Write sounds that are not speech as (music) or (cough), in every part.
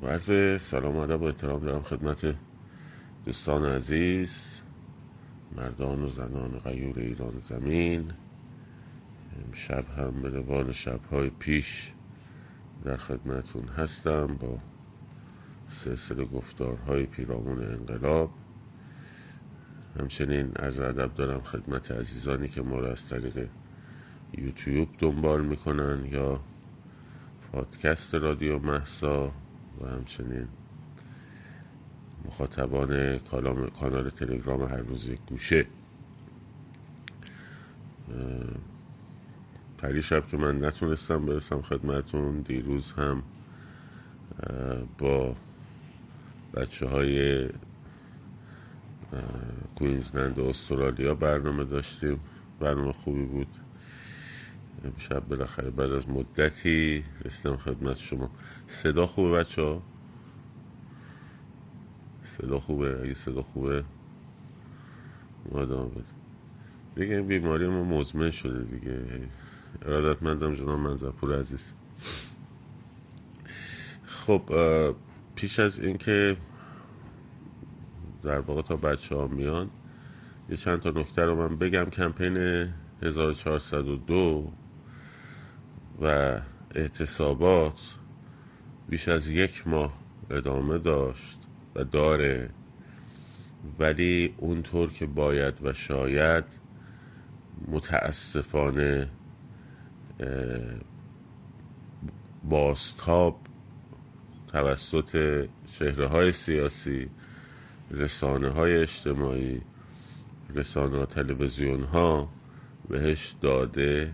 خب عرض سلام ادب و احترام دارم خدمت دوستان عزیز مردان و زنان غیور ایران زمین. امشب هم به روال شبهای پیش در خدمتون هستم با سلسله گفتارهای پیرامون انقلاب. همچنین از ادب دارم خدمت عزیزانی که ما را از طریق یوتیوب دنبال می‌کنن یا پادکست رادیو محسا و همچنین مخاطبان کانال تلگرام هر روز یک گوشه. پری شب که من نتونستم برسم خدمتون دیروز هم با بچه های کوینزلند استرالیا برنامه داشتیم. برنامه خوبی بود. امشب بالاخره بعد از مدتی رسیدم خدمت شما. صدا خوبه بچه ها صدا خوبه؟ اگه صدا خوبه؟ مادام دیگه این بیماری ما مزمن شده دیگه. ارادتمندم جناب منظرپور عزیز. خب پیش از اینکه در واقع تا بچه ها میان یه چند تا نکته رو من بگم. کمپین 1402 و اعتصابات بیش از یک ماه ادامه داشت و داره. ولی اونطور که باید و شاید متاسفانه باستاب توسط شهره های سیاسی رسانه های اجتماعی رسانه تلویزیون ها بهش داده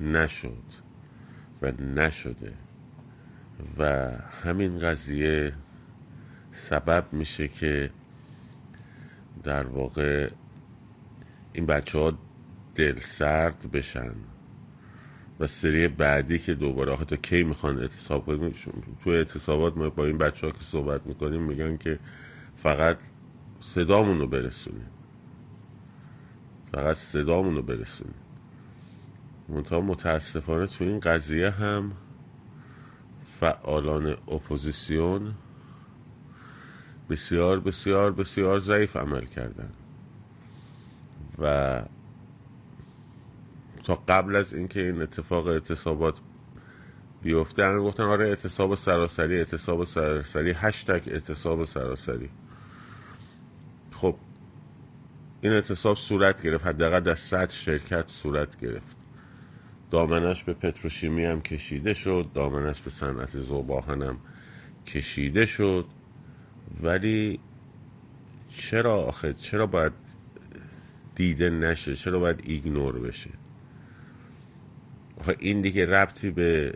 نشد. و نشده. و همین قضیه سبب میشه که در واقع این بچه ها دل سرد بشن. و سری بعدی که دوباره تا کی می‌خوان اعتصاب کنیم تو اعتصابات ما با این بچه ها که صحبت می‌کنیم میگن که فقط صدامون رو برسونیم. فقط صدامون رو برسونیم. منتها متاسفانه تو این قضیه هم فعالان اپوزیسیون بسیار بسیار بسیار ضعیف عمل کردن. و تا قبل از اینکه این اتفاق اعتصابات بیفته همه گفتن آره اعتصاب سراسری اعتصاب سراسری هشتگ اعتصاب سراسری. خب این اعتصاب صورت گرفت حداقل در صد شرکت صورت گرفت. دامنش به پتروشیمی هم کشیده شد دامنش به صنعت زوباهن هم کشیده شد. ولی چرا آخه؟ چرا باید دیده نشه؟ چرا باید ایگنور بشه؟ آخه این دیگه ربطی به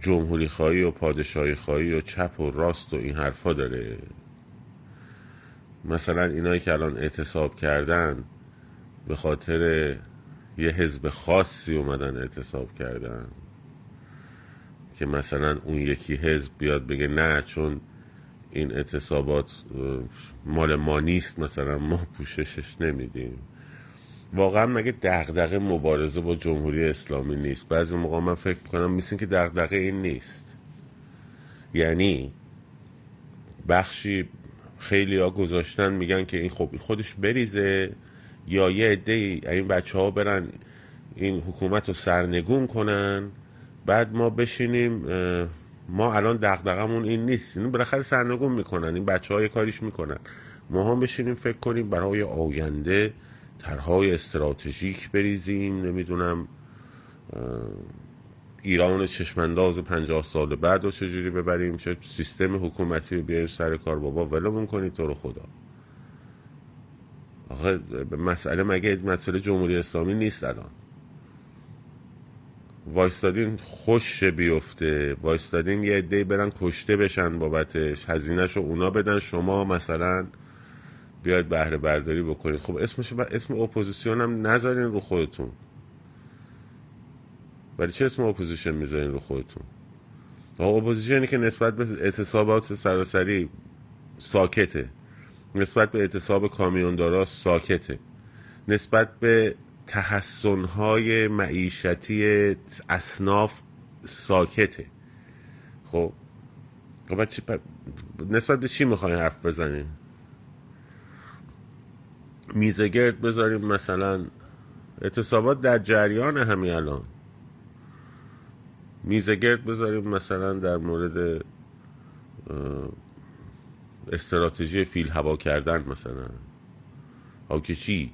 جمهوری خواهی و پادشاهی خواهی و چپ و راست و این حرفا داره. مثلا اینایی که الان اعتصاب کردن به خاطر یه حزب خاصی اومدن اعتصاب کردن که مثلا اون یکی حزب بیاد بگه نه چون این اعتصابات مال ما نیست مثلا ما پوششش نمیدیم. واقعا مگه دغدغه مبارزه با جمهوری اسلامی نیست؟ بعضی موقع من فکر می‌کنم میسین که دغدغه این نیست. یعنی بخشی خیلی ها گذاشتن میگن که این خب خودش بریزه. یا یه عده این بچه ها برن این حکومت رو سرنگون کنن بعد ما بشینیم ما الان دغدغمون این نیست. این بالاخره سرنگون می‌کنن. این بچه های کاریش می‌کنن. ما هم بشینیم فکر کنیم برای آینده طرحهای استراتژیک بریزیم. نمی‌دونم ایران چشمانداز پنجاه سال بعد رو چجوری ببریم چه سیستم حکومتی رو بیایم سر کار. بابا ولمون کنید تو رو خدا. آخه مسئله مگه مسئله جمهوری اسلامی نیست الان؟ وایستادین خودش بیفته وایستادین یه عده برن کشته بشن بابتش هزینهش رو اونا بدن شما مثلا بیاید بهره برداری بکنید. خب اسمش اسم اپوزیسیون هم نذارین رو خودتون. ولی چه اسم opposition می‌ذارین رو خودتون؟ opposition ی که نسبت به اعتصابات سراسری ساکته. نسبت به اعتصاب کامیوندارا ساکته. نسبت به تحسنهای معیشتی اصناف ساکته. خب خب نسبت به چی می‌خوای حرف بزنیم میزگرد بذاریم مثلا اعتصابات در جریان همین الان. میزگرد بذاریم مثلا در مورد استراتژی فیل هوا کردن مثلا. ها که چی؟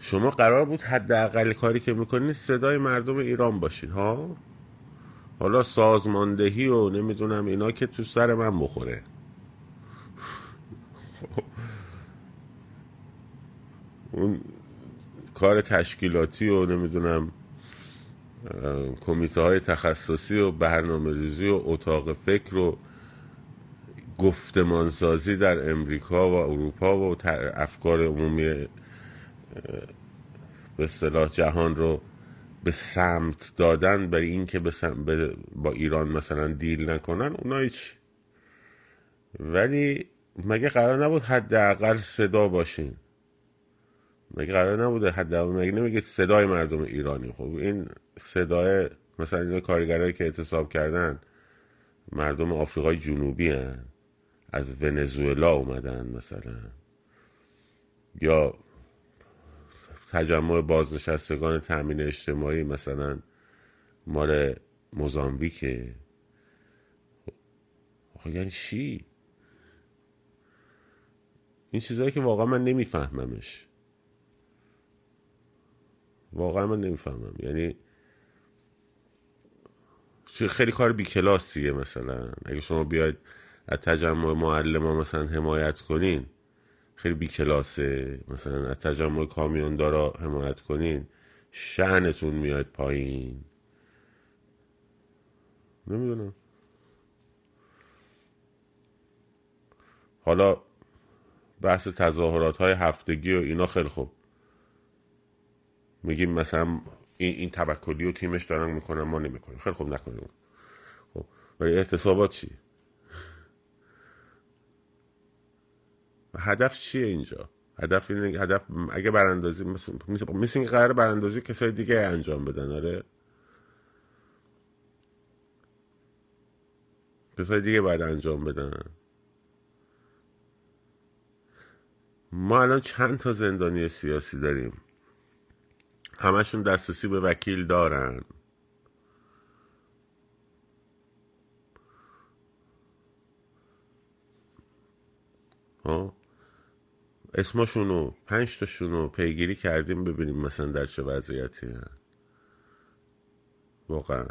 شما قرار بود حداقل کاری که می‌کنید صدای مردم ایران باشید ها؟ حالا سازماندهی و نمی‌دونم اینا که تو سر من بخوره. (laughs) اون کار تشکیلاتی و نمی‌دونم کمیته های تخصصی و برنامه ریزی و اتاق فکر و گفتمانسازی در امریکا و اروپا و افکار عمومی به صلاح جهان رو به سمت دادن برای اینکه با ایران مثلا دیل نکنن اونا هیچ. ولی مگه قرار نبود حداقل صدا باشین؟ مگه قرار نبوده حداقل مگه نمیگه صدای مردم ایرانی؟ خب این صدای مثلا این کارگرایی که اعتصاب کردن مردم آفریقای جنوبی هن. از ونزوئلا اومدن مثلا. یا تجمع بازنشستگان تامین اجتماعی مثلا مال موزامبیکه. خب یعنی چی؟ این چیزهایی که واقعا من نمیفهممش. واقعا من نمی‌فهمم. یعنی خیلی کار بیکلاسیه مثلا. اگه شما بیاید از تجمع معلم ها مثلا حمایت کنین خیلی بیکلاسه. مثلا از تجمع کامیوندارا حمایت کنین شعنتون میاد پایین. نمی‌دونم. حالا بحث تظاهرات های هفتگی و اینا خیلی خوب. میگیم مثلا این, این توکلی و تیمش دارن می‌کنن ما نمی‌کنیم. خیلی خوب نکنیم. خب ولی احتسابات چی؟ هدف چیه اینجا؟ هدف اینه هدف اگه براندازی مثل مثل این قرار براندازی کسای دیگه انجام بدن آره؟ کسای دیگه باید انجام بدن. ما الان چند تا زندانی سیاسی داریم؟ همشون دسترسی به وکیل دارن. ها؟ اسمشونو پنج تاشونو پیگیری کردیم ببینیم مثلا در چه وضعیتی هن. واقعا.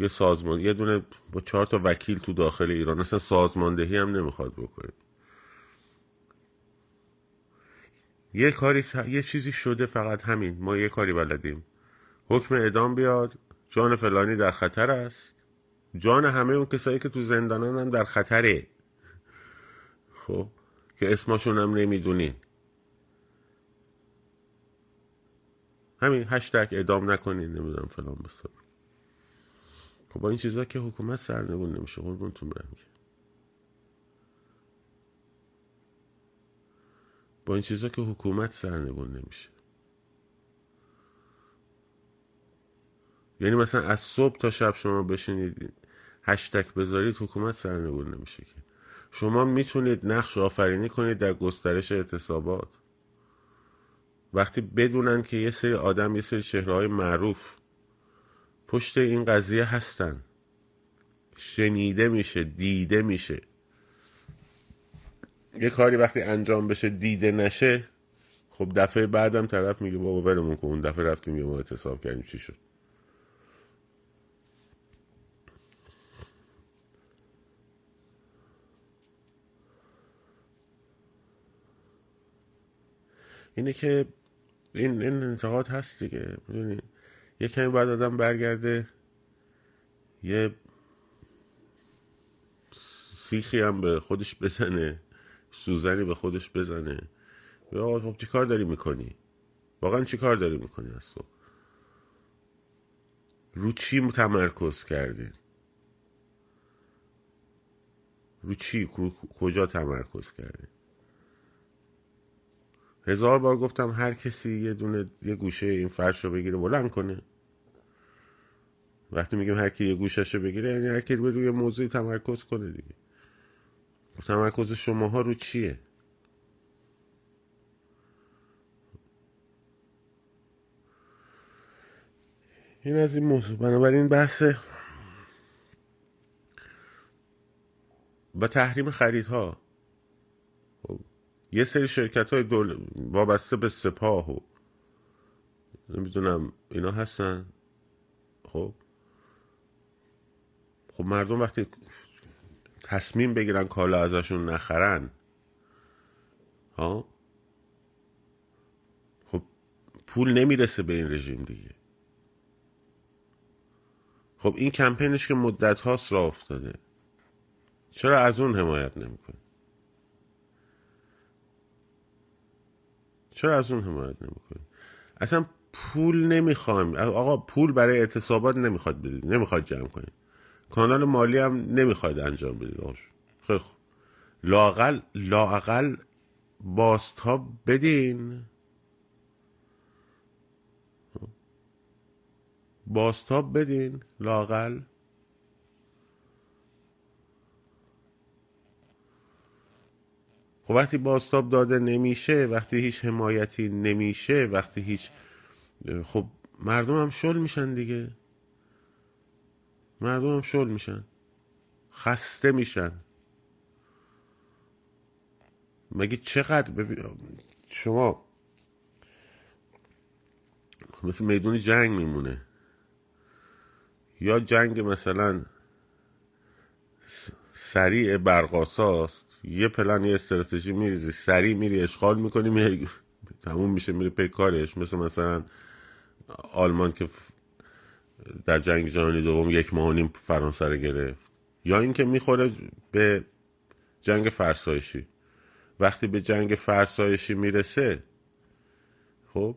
یه سازمان یه دونه با چهار تا وکیل تو داخل ایران اصلا سازماندهی هم نمی‌خواد بکنه یه کاری یه چیزی شده فقط همین. ما یه کاری بلدیم. حکم اعدام بیاد. جان فلانی در خطر است. جان همه اون کسایی که تو زندانان هم در خطره. خب که اسمشون هم نمی‌دونین. همین هشتگ اعدام نکنین نمی‌دونم فلان بسار خب با این چیزا که حکومت سرنگون نمیشه. قربونتون برم با این چیزا که حکومت سرنگون نمیشه. یعنی مثلا از صبح تا شب شما بشینید هشتک بذارید حکومت سرنگون نمیشه که. شما می‌تونید نقش آفرینی کنید در گسترش اعتصابات. وقتی بدونن که یه سری آدم یه سری چهره های معروف پشت این قضیه هستن. شنیده میشه دیده میشه. یه کاری وقتی انجام بشه دیده نشه خب دفعه بعدم طرف میگه بابا ولمون کن اون دفعه رفتیم یه ما اعتصاب کردیم چی شد؟ اینه که این این انتقاد هست دیگه یه کمی بعد آدم برگرده یه سیخی هم به خودش بزنه. سوزنی به خودش بزنه. یا خب چی کار داری می‌کنی؟ واقعا چی کار داری می‌کنی از تو رو چی تمرکز کردی؟ رو چی؟ کجا تمرکز کردی؟ هزار بار گفتم هر کسی یه دونه یه گوشه این فرش رو بگیره بلند کنه. وقتی میگیم هر کی یه گوشش رو بگیره یعنی هر کی روی موضوعی تمرکز کنه دیگه. تمرکز شماها رو چیه؟ این از این موضوع. بنابراین بحث و تحریم خریدها. خب، یه سری شرکت های دول... وابسته به سپاه و نمی‌دونم اینا هستن. خب خب مردم وقتی تصمیم بگیرن کالا ازشون نخرن. ها؟ خب پول نمی‌رسه به این رژیم دیگه. خب این کمپینش که مدت هاست را افتاده. چرا از اون حمایت نمی‌کنه؟ چرا از اون حمایت نمی‌کنه؟ اصلا پول نمی‌خوایم. آقا پول برای اعتصابات نمی‌خواد بدید. نمی‌خواد جمع کنید. کانال مالی هم نمی‌خواید انجام بدید خیلی خوب. لاقل لاقل باستاب بدین. باستاب بدین لاقل. خب وقتی باستاب داده نمیشه وقتی هیچ حمایتی نمیشه وقتی هیچ خب مردم هم شل میشن دیگه. مردم هم شل میشن. خسته میشن. مگه چقدر ببین شما مثل میدون جنگ میمونه. یا جنگ مثلا سریع برقاساست یه پلن یه استراتژی میریزی سریع میری اشغال می‌کنی میری تموم میشه میری پی کارش. مثل مثلا آلمان که در جنگ جهانی دوم یک ماه و نیم فرانسه رو گرفت. یا اینکه می‌خوره به جنگ فرسایشی. وقتی به جنگ فرسایشی می‌رسه خب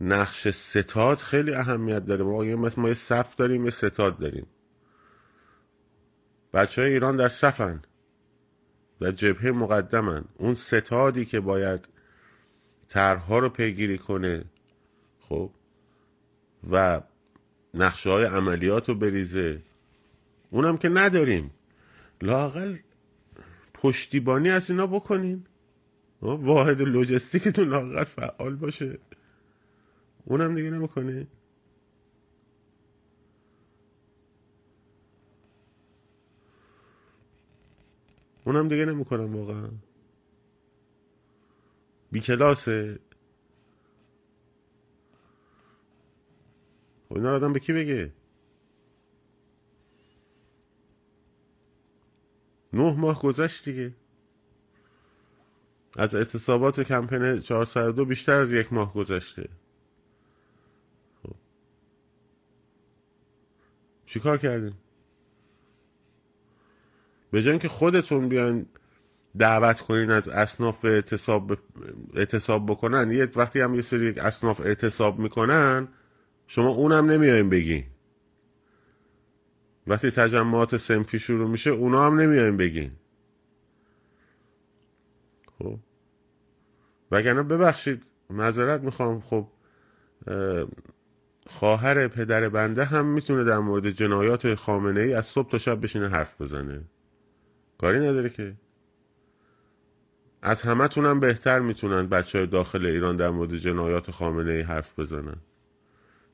نقش ستاد خیلی اهمیت داره. ما ما یه صف داریم یه ستاد داریم. بچه های ایران در صفن در جبهه مقدمن. اون ستادی که باید طرحها رو پیگیری کنه خب و نقشه های عملیات رو بریزه. اونم که نداریم. لاقل پشتیبانی از اینا بکنین واحد لوجستیکتون لاقل فعال باشه. اونم دیگه نمی‌کنه. اونم دیگه نمی‌کنم واقعا. بی کلاسه خب اینا آدم به کی بگه؟ نه ماه گذشت دیگه. از اعتصابات کمپین 402 بیشتر از یک ماه گذشته. خب. چیکار کردیم؟ به جای که خودتون بیان دعوت کنین از اصناف اعتصاب اعتصاب بکنن یه وقتی هم یه سری اصناف اعتصاب می‌کنن شما اونم نمیایم بگین وقتی تجمعات سنفی شروع میشه اونا هم نمیایم بگین خب. وگرنه ببخشید معذرت می‌خوام. خب خواهر پدر بنده هم می‌تونه در مورد جنایات خامنه ای از صبح تا شب بشینه حرف بزنه. کاری نداره که. از همه تونم بهتر می‌تونن بچه های داخل ایران در مورد جنایات خامنه ای حرف بزنن.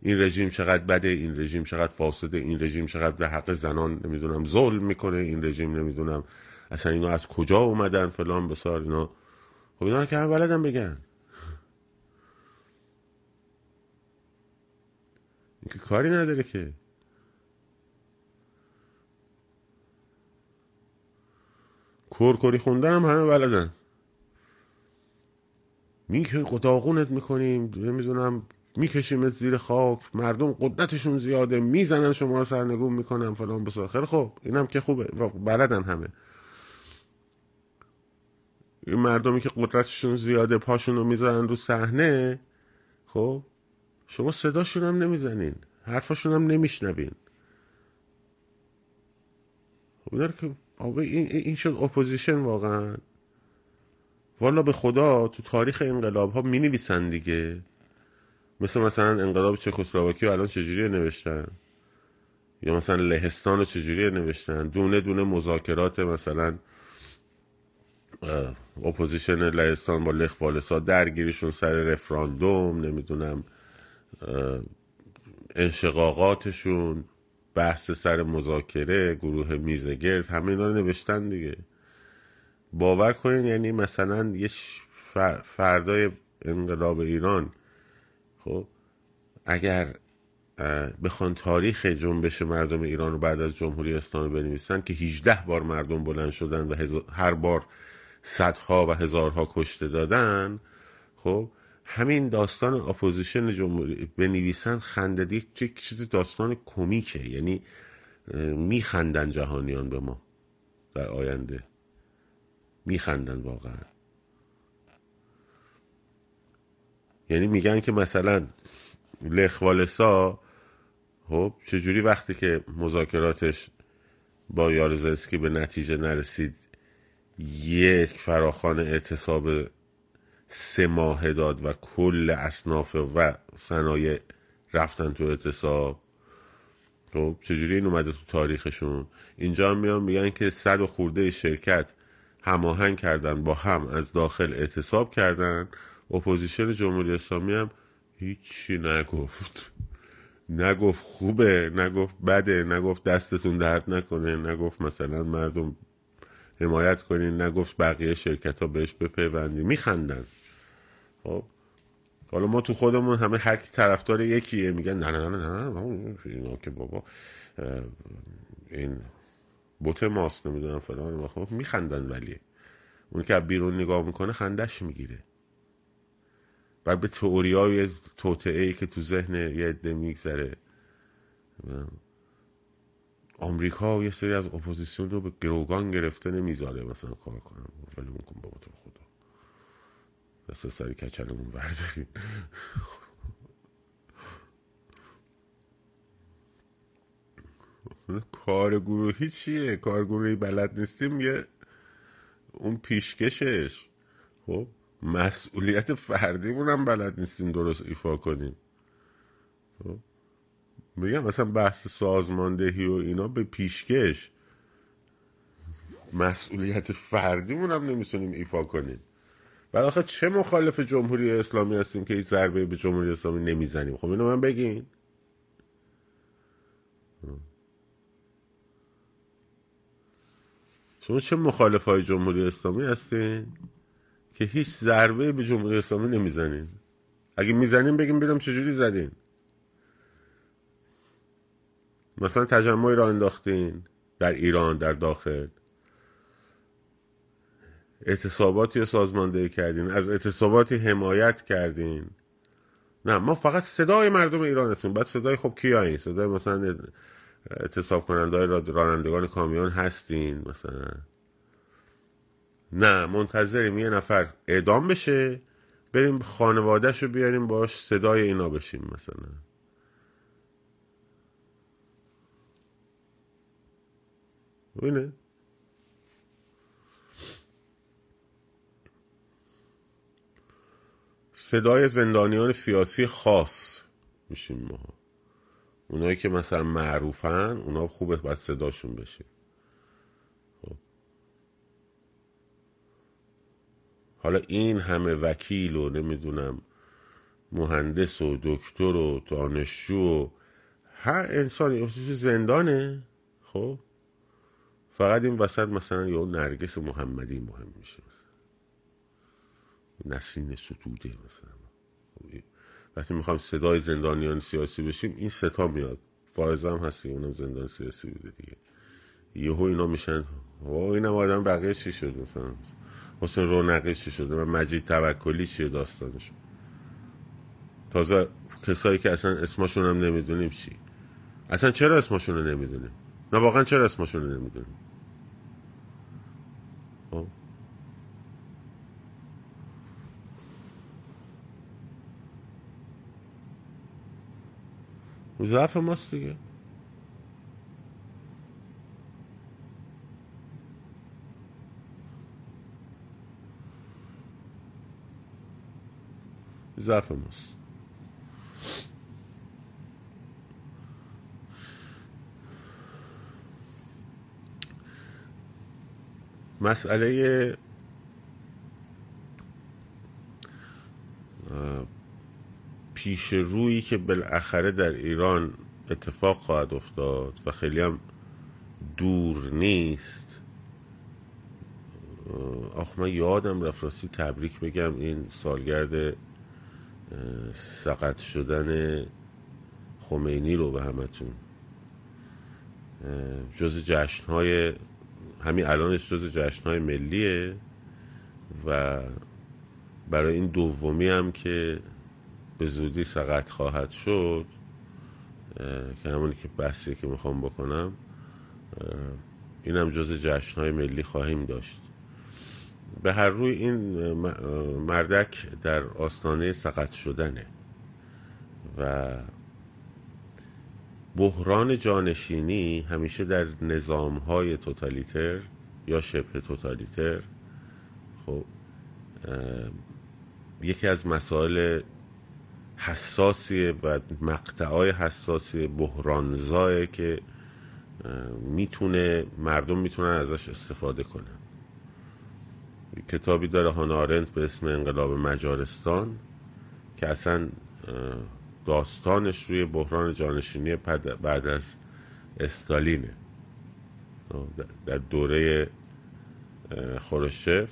این رژیم چقدر بده این رژیم چقدر فاسده این رژیم چقدر به حق زنان نمی‌دونم ظلم می‌کنه این رژیم نمی‌دونم اصلا اینا از کجا اومدن فلان بسار اینا. خب اینا که هم بلدن بگن. این که کاری نداره که. کورکوری خوندن هم همه بلدن میگه داغونت می‌کنیم نمی‌دونم می‌کشیم زیر خاک مردم قدرتشون زیاده می‌زنن شما سرنگون می‌کنن فلان بسا. خیلی خب اینم که خوبه. بلدن همه. این مردمی که قدرتشون زیاده پاشون رو می‌زنن رو صحنه خب؟ شما صداشون هم نمی‌زنین. حرفاشون هم نمیشنوین. خب که این, این شد opposition واقعا. والا به خدا تو تاریخ انقلاب ها می نویسن دیگه. مثل مثلا انقلاب چکسلواکی الان چجوری نوشتن؟ یا مثلا لهستان رو چجوری نوشتن؟ دونه دونه مذاکرات مثلا opposition لهستان با لخ والسا درگیریشون سر رفراندوم نمی‌دونم انشقاقاتشون بحث سر مذاکره گروه میزگرد همه اینا رو نوشتن دیگه. باور کنین یعنی مثلا یه فردای انقلاب ایران خب اگر بخوان تاریخ جنبش مردم ایران رو بعد از جمهوری اسلامی بنویسن که 18 بار مردم بلند شدن و هر بار صدها و هزارها کشته دادن خب همین داستان opposition جمهوری بنویسن خنده‌داره یک چیز داستان کمیکه. یعنی میخندن جهانیان به ما در آینده. میخندن واقعا. یعنی میگن که مثلا لخوالسا خب چجوری وقتی که مذاکراتش با یارزنسکی به نتیجه نرسید یک فراخان اعتصاب سه ماه داد و کل اصناف و صنایع رفتن تو اعتصاب. خب چجوری این اومده تو تاریخشون؟ اینجا هم میان میگن که صد و خورده شرکت هماهنگ کردن با هم از داخل اعتصاب کردن opposition جمهوری اسلامی هم هیچی نگفت. نگفت خوبه نگفت بده نگفت دستتون درد نکنه نگفت مثلا مردم حمایت کنین نگفت بقیه شرکت ها بهش بپیوندین میخندن. خب. حالا ما تو خودمون همه هر کی طرفدار یکیه. میگن نه نه نه نه اینا که بابا این بوت ماست نمی‌دونم فلان خب میخندن ولی. اون که بیرون نگاه می‌کنه خندش می‌گیره. و به تئوری های توطعه ای که تو ذهن یه عده میگذره. آمریکا یه سری از اپوزیسیون رو به گروگان گرفته نمی‌ذاره مثلا کار کنم. ولی کن بابا تو خدا. دست سری کچلمون برداریم. کار گروهی چیه؟ کار گروهی بلد نیستیم یه اون پیشکشش. خب؟ مسئولیت فردیمون هم بلد نیستیم درست ایفا کنیم. میگم مثلا بحث سازماندهی و اینا به پیشکش مسئولیت فردیمون هم نمی‌تونیم ایفا کنیم. بعد آخه چه مخالف جمهوری اسلامی هستیم که هیچ ضربه به جمهوری اسلامی نمی‌زنیم؟ خب اینو من بگین. شما چه مخالف های جمهوری اسلامی هستین؟ که هیچ ضربه به جمهوری اسلامی نمی‌زنین. اگه می‌زنین بگیم بدم چجوری زدین. مثلا تجمعی را انداختین در ایران در داخل. اعتصاباتی رو سازماندهی کردین از اعتصاباتی حمایت کردین. نه ما فقط صدای مردم ایران هستیم. بعد صدای خب کیا صدای مثلا اعتصاب کننده رانندگان کامیون هستین مثلا. نه منتظریم یه نفر اعدام بشه بریم خانوادهش رو بیاریم باش صدای اینا بشیم مثلا. اینه صدای زندانیان سیاسی خاص میشیم ما. اونایی که مثلا معروفن اونا خوبه باید صداشون بشه. حالا این همه وکیل و نمی‌دونم مهندس و دکتر و دانشجو و هر انسانی زندانه خب؟ فقط این وسط مثلا یا نرگس محمدی مهم میشه مثلا. نسین ستوده مثلا. وقتی می‌خوایم صدای زندانیان سیاسی بشیم این ستا میاد. فائزه هم هستی اونم زندان سیاسی بوده دیگه. یهو اینا میشن. و اینم آدم بقیه چی شد مثلا؟ حسین رونقی چی شده و مجید توکلی چیه داستانش؟ تازه کسایی که اصلا اسمشون هم نمی‌دونیم چی؟ اصلا چرا اسمشون رو نمی‌دونیم؟ نه واقعا چرا اسمشون رو نمی‌دونیم؟ خب. ضعف ماست دیگه. ضعف ماست مسئله پیش رویی که بالاخره در ایران اتفاق خواهد افتاد و خیلی هم دور نیست آخ من یادم رفت راستی تبریک بگم این سالگرد سقط شدن خمینی رو به همتون. جز جشنهای همین الانش جز جشنهای ملیه و برای این دومی هم که به زودی سقط خواهد شد که همونی که بحثی که می‌خوام بکنم اینم جز جشنهای ملی خواهیم داشت. به هر روی این مردک در آستانه سقط شدنه و بحران جانشینی همیشه در نظام های توتالیتر یا شبه توتالیتر خب یکی از مسائل حساسی و مقطعای حساسی بحرانزایه که می‌تونه مردم می‌تونن ازش استفاده کنن. کتابی داره هانارنت به اسم انقلاب مجارستان که اصلا داستانش روی بحران جانشینی بعد از استالینه. در دوره خورشف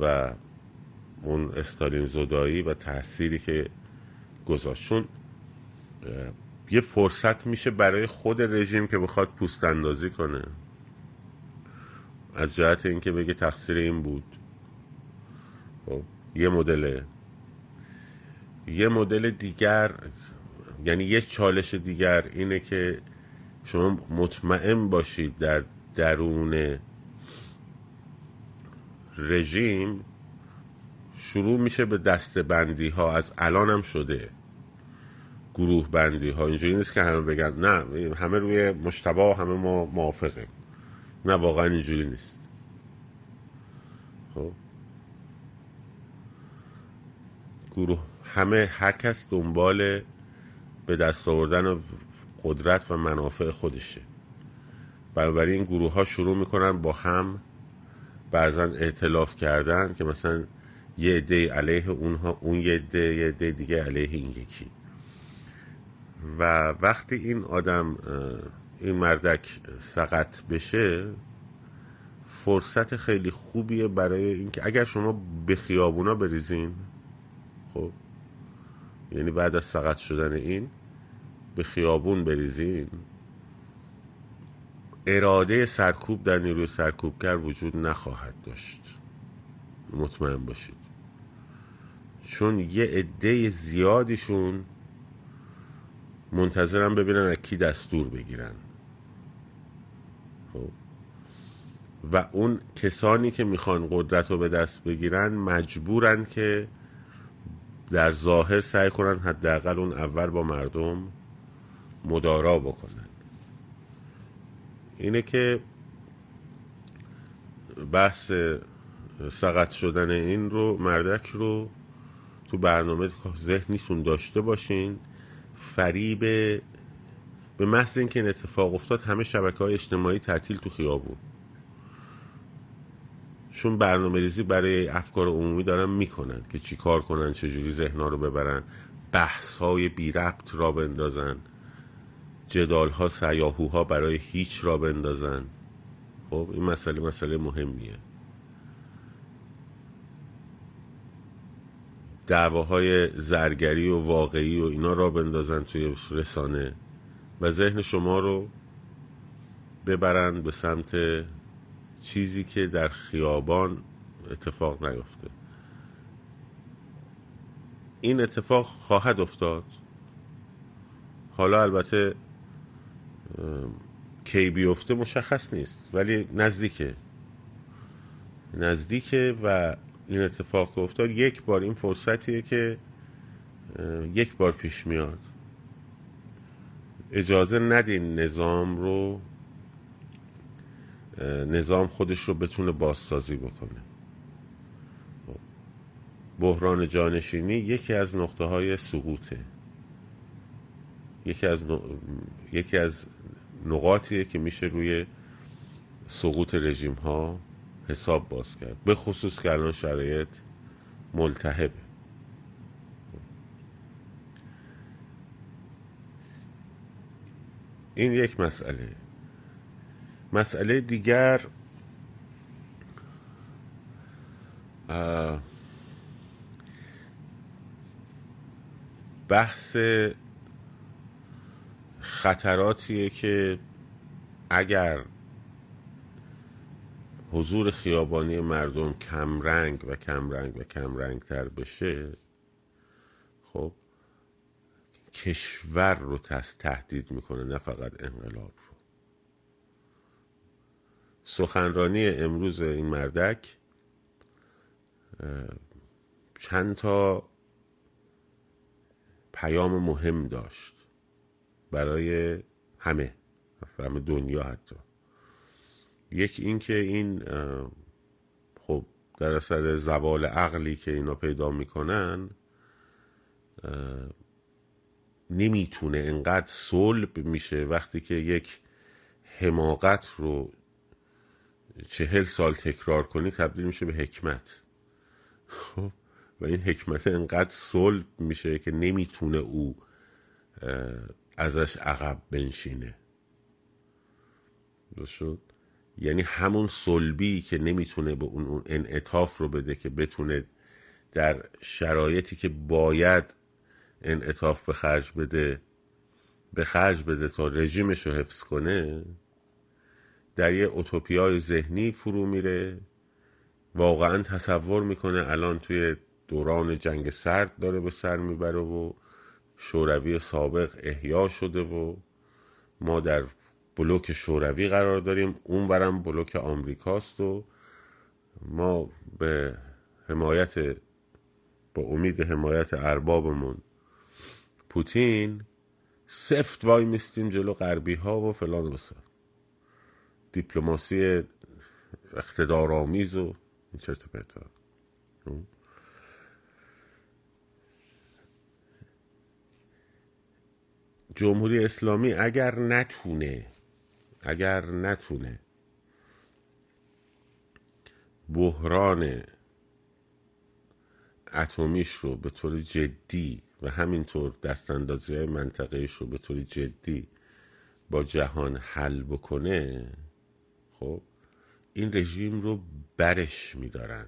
و اون استالین زدایی و تأثیری که گذاشت. چون یه فرصت میشه برای خود رژیم که بخواد پوست اندازی کنه. از جهت اینکه بگه تقصیر این بود. خب یه مدل یه مدل دیگر یعنی یه چالش دیگر اینه که شما مطمئن باشید در درون رژیم شروع میشه به دست بندی ها از الان هم شده گروه بندی ها اینجوری نیست که همه بگن نه همه روی مشتبه همه ما موافقه نه واقعا اینجوری نیست. خب. گروه همه هر کس دنبال به دست آوردن قدرت و منافع خودشه. بنابراین این گروه ها شروع می‌کنن با هم بعضا اعتلاف کردن که مثلا یه عده علیه اونها اون یه عده یه عده دیگه علیه این یکی. و وقتی این آدم این مردک سقط بشه فرصت خیلی خوبیه برای اینکه اگر شما به خیابونا بریزین خب یعنی بعد از سقط شدن این به خیابون بریزین اراده سرکوب در نیروی سرکوبگر وجود نخواهد داشت. مطمئن باشید. چون یه عده زیادیشون منتظرم ببینن از کی دستور بگیرن. خب. و اون کسانی که می‌خوان قدرت رو به دست بگیرن مجبورن که در ظاهر سعی کنن حداقل اون اول با مردم مدارا بکنن. اینه که بحث سقط شدن این رو مردک رو تو برنامه ذهنیتون داشته باشین. فریب به محض اینکه این اتفاق افتاد همه شبکه های اجتماعی تعطیل تو خیابون چون برنامه ریزی برای افکار عمومی دارن می‌کنن که چی کار کنن چجوری ذهنها رو ببرن. بحث های بی ربط را بندازن. جدال ها سیاهوها برای هیچ را بندازن. خب این مسئله مسئله مهمیه. دعواهای زرگری و واقعی و اینا را بندازن توی رسانه. و ذهن شما رو ببرن به سمت چیزی که در خیابان اتفاق نیفته. این اتفاق خواهد افتاد. حالا البته کی بیفته مشخص نیست ولی نزدیکه. نزدیکه و این اتفاق افتاد یک بار این فرصتیه که یک بار پیش میاد. اجازه ندین نظام رو نظام خودش رو بتونه بازسازی بکنه. بحران جانشینی یکی از نقطه های سقوطه. یکی از, یکی از نقاطیه که میشه روی سقوط رژیم ها حساب باز کرد. به خصوص که الان شرایط ملتهبه. این یک مسئله. مسئله دیگر بحث خطراتیه که اگر حضور خیابانی مردم کمرنگ و کمرنگ و کمرنگ تر بشه خب کشور رو تهدید می‌کنه نه فقط انقلاب رو. سخنرانی امروز این مردک چند تا پیام مهم داشت برای همه همه دنیا حتی. یک این که این خب در اثر زوال عقلی که اینا پیدا می‌کنن نمی‌تونه انقدر صلب میشه وقتی که یک حماقت رو چهل سال تکرار کنی تبدیل میشه به حکمت. خب و این حکمت انقدر صلب میشه که نمی‌تونه او ازش عقب بنشینه. شد؟ یعنی همون صلبی که نمی‌تونه به اون انعطاف رو بده که بتونه در شرایطی که باید انعطاف به خرج بده به خرج بده تا رژیمش رو حفظ کنه در یه اوتوپیای ذهنی فرو میره واقعا تصور می‌کنه الان توی دوران جنگ سرد داره به سر می‌بره و شوروی سابق احیا شده و ما در بلوک شوروی قرار داریم اون برم بلوک آمریکاست و ما به حمایت با امید حمایت اربابمون پوتین سفت وای میستیم جلو غربی ها و فلان و بسار دیپلماسی اقتدارآمیز و این چرت پرتا جمهوری اسلامی اگر نتونه اگر نتونه بحران اتمیش رو به طور جدی و همینطور دستاندازی های منطقهش رو به طور جدی با جهان حل بکنه خب این رژیم رو برش میدارن.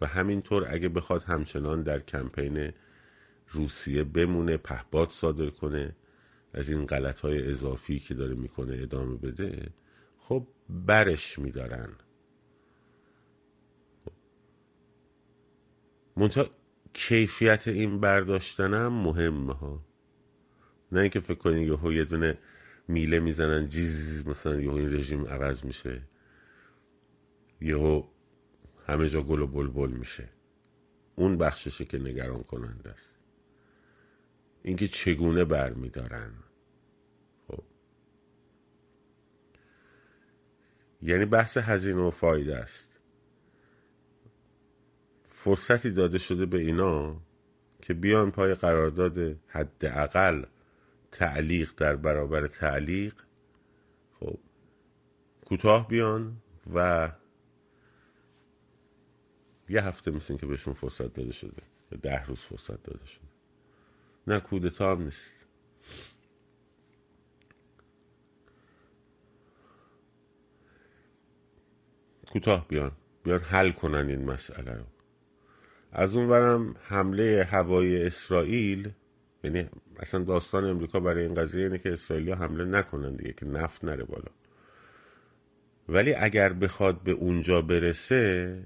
و همینطور اگه بخواد همچنان در کمپین روسیه بمونه پهباد صادر کنه از این غلط های اضافی که داره می‌کنه ادامه بده خب برش میدارن. منتها کیفیت این برداشتنم مهمه ها. نه اینکه فکر کنین یهو یه دونه میله می‌زنن جیز مثلا یهو این رژیم عوض میشه. یهو همه جا گل و بلبل میشه. اون بخششه که نگران کننده است. اینکه چگونه برمیدارن. خب. یعنی بحث هزینه و فایده است. فرصتی داده شده به اینا که بیان پای قرارداد حداقل تعلیق در برابر تعلیق خب کوتاه بیان و یه هفته مثل که بهشون فرصت داده شده ده روز فرصت داده شده. نه کودتا هم نیست. کوتاه بیان بیان حل کنن این مسئله رو. از اون برم حمله هوایی اسرائیل یعنی اصلا داستان امریکا برای این قضیه اینه که اسرائیل حمله نکنن دیگه که نفت نره بالا. ولی اگر بخواد به اونجا برسه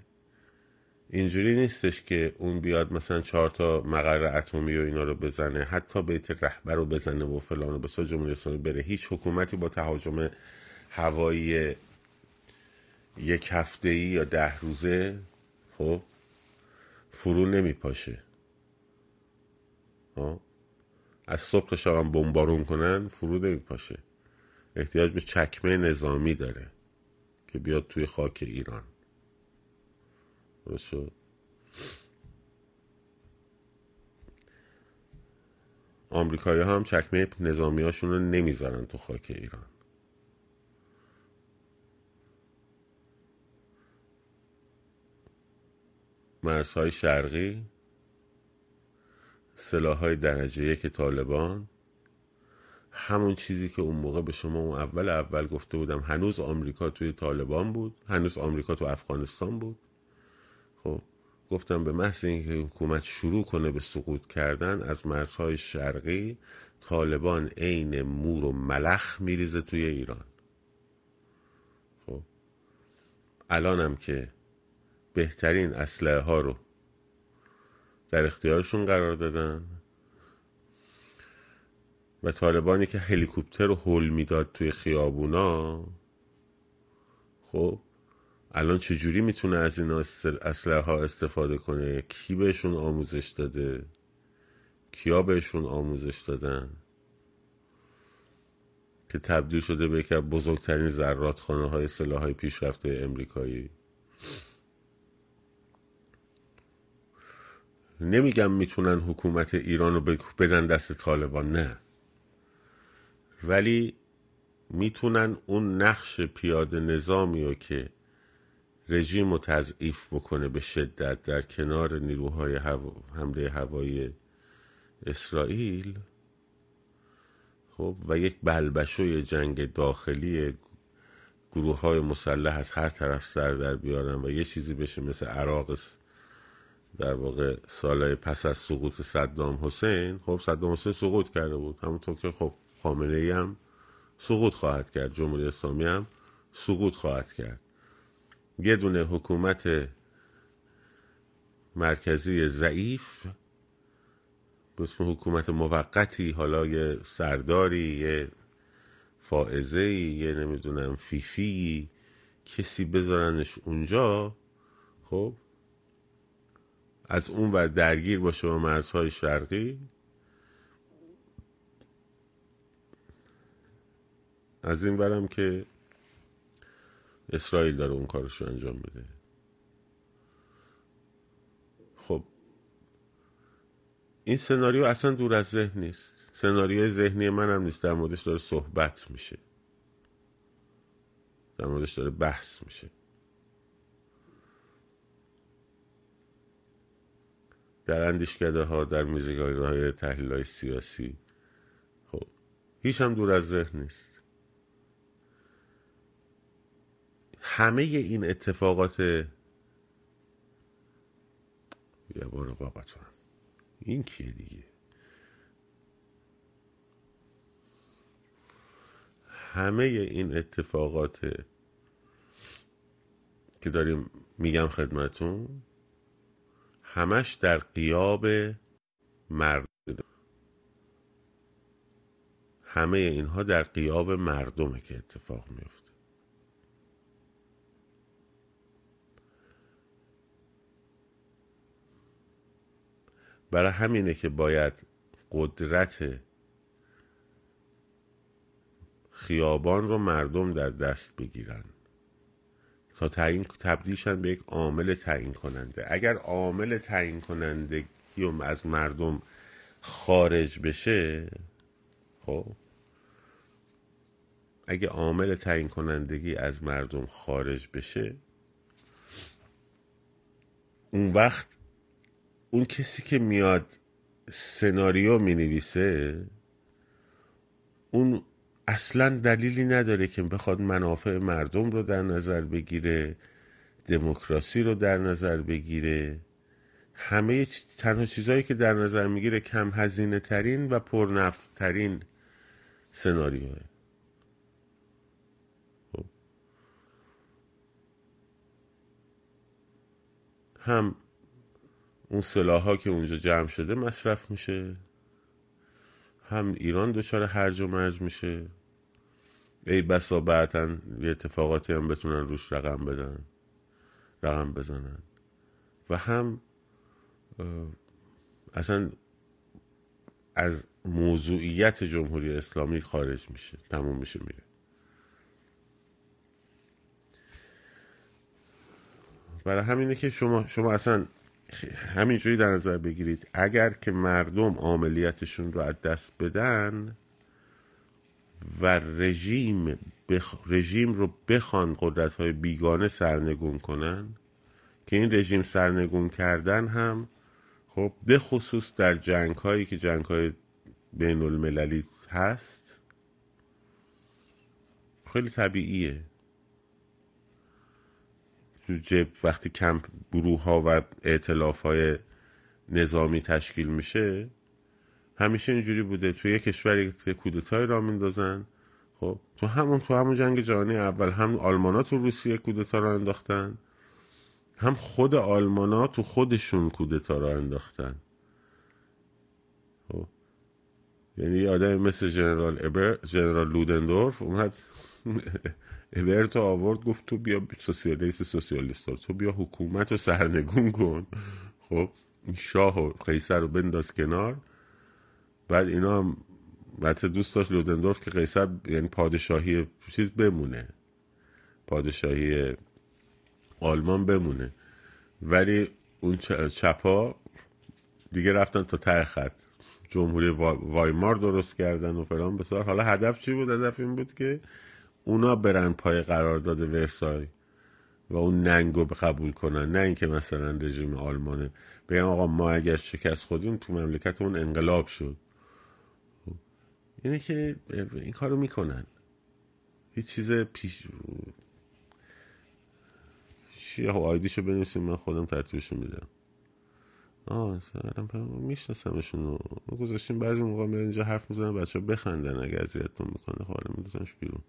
اینجوری نیستش که اون بیاد مثلا چهار تا مقر اتمی و اینا رو بزنه حتی بیت رهبر رو بزنه و فلان و بسا جمهوری اسلامی بره. هیچ حکومتی با تهاجم هوایی یک هفته ای یا ده روزه خب فرو نمی پاشه آه. از صبح تا شب بمبارون کنن فرو نمی پاشه احتیاج به چکمه نظامی داره که بیاد توی خاک ایران. درست آمریکایی‌ها آمریکایی هم چکمه نظامی‌هاشون رو نمی‌ذارن تو خاک ایران. مرزهای شرقی سلاح های درجه یک طالبان. همون چیزی که اون موقع به شما اون اول اول گفته بودم هنوز آمریکا توی طالبان بود هنوز آمریکا تو افغانستان بود. خب گفتم به محض اینکه حکومت شروع کنه به سقوط کردن از مرزهای شرقی طالبان عین مور و ملخ میریزه توی ایران. خب الانم که بهترین اسلحه ها رو در اختیارشون قرار دادن و طالبانی که هلیکوپتر رو هل می‌داد توی خیابونا خب الان چجوری می‌تونه از این اسلحه ها استفاده کنه؟ کی بهشون آموزش داده؟ کیا بهشون آموزش دادن؟ که تبدیل شده به یکی بزرگترین زراتخانه های سلاح های پیشرفته امریکایی. نمیگم می‌تونن حکومت ایران رو بدن دست طالبان نه. ولی می‌تونن اون نقش پیاده نظامی رو که رژیم رو تضعیف بکنه به شدت در کنار نیروهای حمله هوایی اسرائیل خب و یک بلبشوی جنگ داخلی گروه های مسلح از هر طرف سر در بیارن و یه چیزی بشه مثل عراق در واقع سالهای پس از سقوط صدام حسین خب صدام حسین سقوط کرده بود. همونطور که خب خامنه ای هم سقوط خواهد کرد جمهوری اسلامی هم سقوط خواهد کرد. یه دونه حکومت مرکزی ضعیف به اسم حکومت موقتی حالا یه سرداری یه فائزه یه نمی‌دونم فیفی کسی بذارنش اونجا خب از اون ور درگیر باشه با مرزهای شرقی؟ از این برم که اسرائیل داره اون کارش رو انجام میده خب این سناریو اصلا دور از ذهن نیست. سناریوی ذهنی من هم نیست در موردش داره صحبت میشه. در موردش داره بحث میشه. در اندیشکده ها در میزگاری های تحلیل های سیاسی. خب هیچ هم دور از ذهن نیست. همه این اتفاقات یه بار بابتون این کیه دیگه؟ همه این اتفاقات که داریم میگم خدمتون همش در قیاب مردم. همه اینها در قیاب مردمه که اتفاق میفته. برای همینه که باید قدرت خیابان رو مردم در دست بگیرن. تا تعیین تبدیلشن به یک عامل تعیین کننده اگر عامل تعیین کننده از مردم خارج بشه خب اگه عامل تعیین کنندگی از مردم خارج بشه اون وقت اون کسی که میاد سناریو می نویسه اون اصلا دلیلی نداره که بخواد منافع مردم رو در نظر بگیره دموکراسی رو در نظر بگیره. همه تنها چیزهایی که در نظر می‌گیره کم هزینه ترین و پرنفع ترین سناریوه. خب. هم اون سلاح ها که اونجا جمع شده مصرف میشه. هم ایران دچار هرج و مرج میشه. ای بسا بعدا یه اتفاقاتی هم بتونن روش رقم بدن رقم بزنن. و هم اصلا از موضوعیت جمهوری اسلامی خارج میشه تموم میشه میره. برای همینه که شما شما اصلا همینجوری در نظر بگیرید اگر که مردم عملیاتشون رو از دست بدن و رژیم بخ... رژیم رو بخوان قدرت های بیگانه سرنگون کنن که این رژیم سرنگون کردن هم خب به خصوص در جنگ هایی که جنگ های بین المللی هست خیلی طبیعیه. تو جب وقتی کمپ گروه ها و اعتلاف های نظامی تشکیل میشه همیشه اینجوری بوده. تو یه کشوری که کودتای را میندازن خب تو همون تو همون جنگ جهانی اول هم آلمانا تو روسیه کودتا را انداختن هم خود آلمانا تو خودشون کودتا را انداختن. خب یعنی یه آدم مثل جنرال ابر جنرال لودندورف اومد (laughs) ابرت آورد گفت تو بیا سوسیالیست سوسیالیست تو بیا حکومت رو سرنگون کن. خب شاه و قیصر رو بنداز کنار. بعد اینا هم بعد دوست داشت لودندورف که قیصر یعنی پادشاهی چیز بمونه. پادشاهی آلمان بمونه. ولی اون چپا دیگه رفتن تا ته خط. جمهوری وایمار درست کردن و فلان. بسار حالا هدف چی بود؟ هدف این بود که اونا برن پای قرارداد ورسای و اون ننگو قبول کنن. نه اینکه مثلا رژیم آلمانه. بگم آقا ما اگر شکست خودیم تو مملکتمون انقلاب شد. اینه که این کارو می‌کنن. هیچ چیز پیش چیه آیدیشو بنویسیم من خودم ترتیبشو میدم. آه سرم میشناسمشون رو. گذاشتیم بعضی موقع میاد اینجا حرف می‌زنن بچه ها بخندن اگه اذیتتون می‌کنه. خب حالا میدازمش بیرون.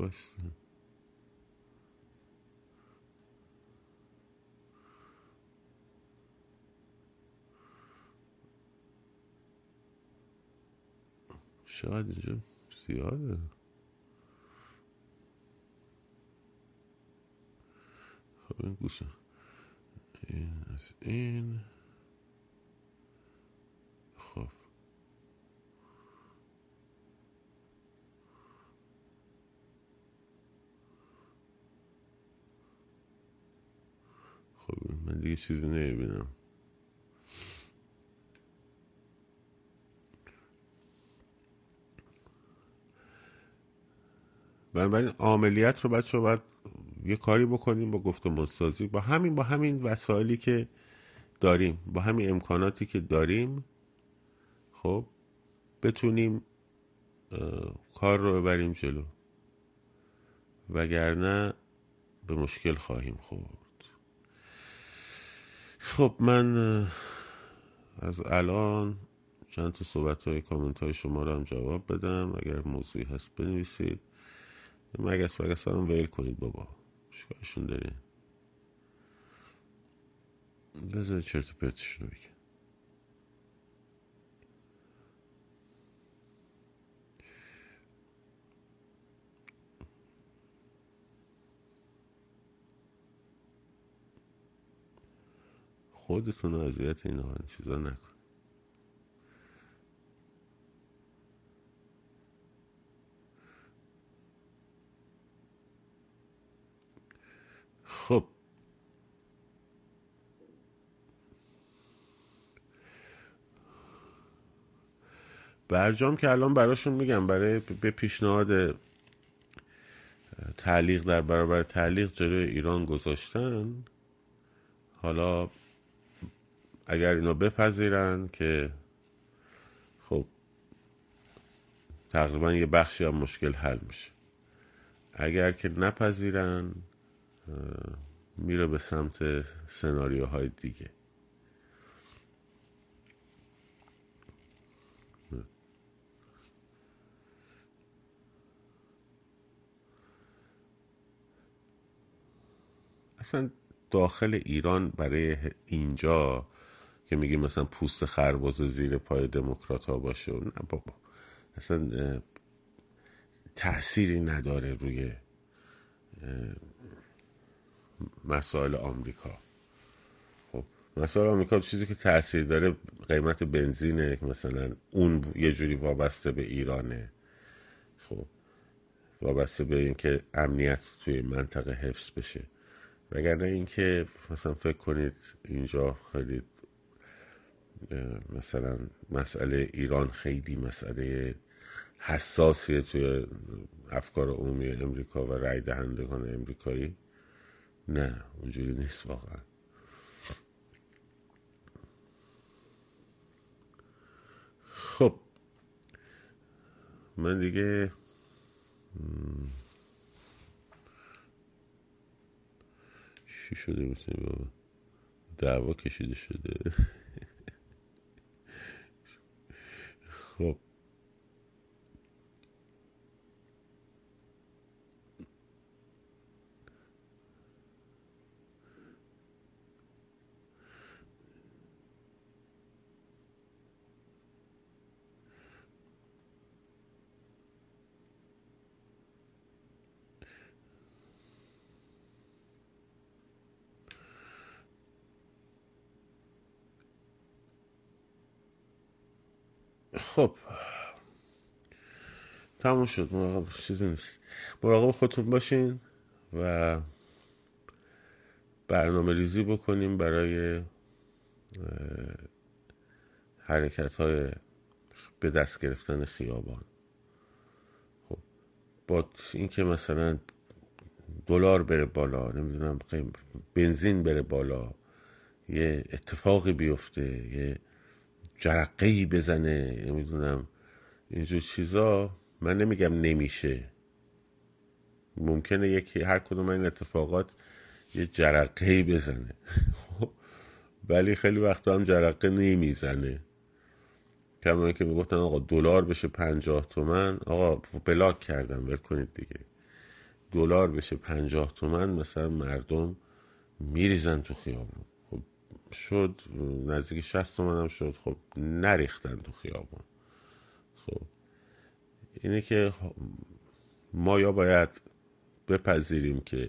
بس چقدر اینجا زیاده. خب این گوشه. این از این. خب. خب من دیگه چیزی نمی‌بینم. بنابراین عملیات رو بچه باید یه کاری بکنیم با گفتمان سازی. با همین با همین وسایلی که داریم با همین امکاناتی که داریم خب بتونیم کار رو ببریم جلو. وگرنه به مشکل خواهیم خورد. خب من از الان چند تا صحبت های کامنت های شما رو هم جواب بدم. اگر موضوعی هست بنویسید. مگس مگس هم ویل کنید بابا؟ شکایشون داره بذار چرت و پرتشون رو بگم. خودتون اذیت این چیزا نکن. خب. برجام که الان براشون میگم برای به پیشنهاد تعلیق در برابر تعلیق جلوی ایران گذاشتن. حالا اگر اینا بپذیرن که خب تقریبا یه بخشی هم مشکل حل میشه. اگر که نپذیرن میره به سمت سناریوهای دیگه. اصلا داخل ایران برای اینجا که میگیم مثلا پوست خرباز زیر پای دموکرات ها باشه نه بابا. اصلا تأثیری نداره روی مسائل آمریکا. خب مسائل آمریکا چیزی که تاثیر داره قیمت بنزینه مثلا اون یه جوری وابسته به ایرانه. خب وابسته به اینکه امنیت توی منطقه حفظ بشه. وگرنه اینکه مثلا فکر کنید اینجا خیلی مثلا مسئله ایران خیلی مسئله حساسیه توی افکار عمومی امریکا و رای دهندگان امریکایی؟ نه اونجوری نیست واقعا. خب من دیگه چی شده مثل بابا؟ دعوا کشیده شده. (laughs) خب. خب. تموم شد. مراقب چیزی نیست. مراقب خودتون باشین و برنامه ریزی بکنیم برای حرکت های به دست گرفتن خیابان. خب. با اینکه مثلا دلار بره بالا نمی‌دونم بنزین بره بالا یه اتفاقی بیفته یه جرقه ای بزنه نمی‌دونم اینجور چیزا. من نمیگم نمیشه. ممکنه یکی هر کدوم این اتفاقات یه جرقه ای بزنه. (laughs) خب، ولی خیلی وقتا هم جرقه نمی‌زنه. کما که می‌گفتن آقا دلار بشه پنجاه تومن. آقا بلاک کردم ول کنید دیگه. دلار بشه پنجاه تومن مثلا مردم میریزن تو خیابون. شد نزدیک شست هم شد. خب نریختن تو خیابون خب اینه که ما یا باید بپذیریم که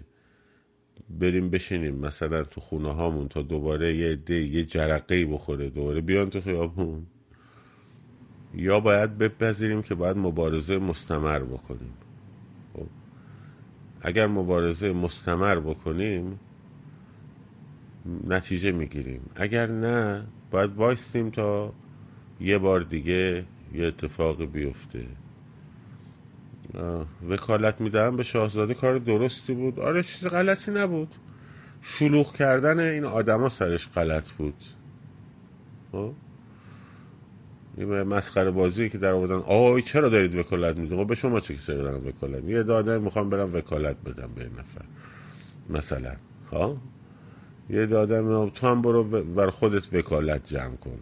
بریم بشینیم مثلا تو خونه هامون تا دوباره یه ده یه جرقه بخوره دوباره بیان تو خیابون. یا باید بپذیریم که باید مبارزه مستمر بکنیم. خب اگر مبارزه مستمر بکنیم نتیجه می‌گیریم. اگر نه باید وایستیم تا یه بار دیگه یه اتفاقی بیفته. وکالت میدم به شاهزاده کار درستی بود. آره چیز غلطی نبود. شلوغ کردن این آدما سرش غلط بود. خب؟ یه مسخره بازی که در آوردن. آی چرا دارید وکالت می‌دید؟ خب به شما چه کسی دارم وکالت؟ یه داده می‌خوام برم وکالت بدم به نفر. مثلا خب؟ یه دادم تو هم برو بر خودت وکالت جمع کن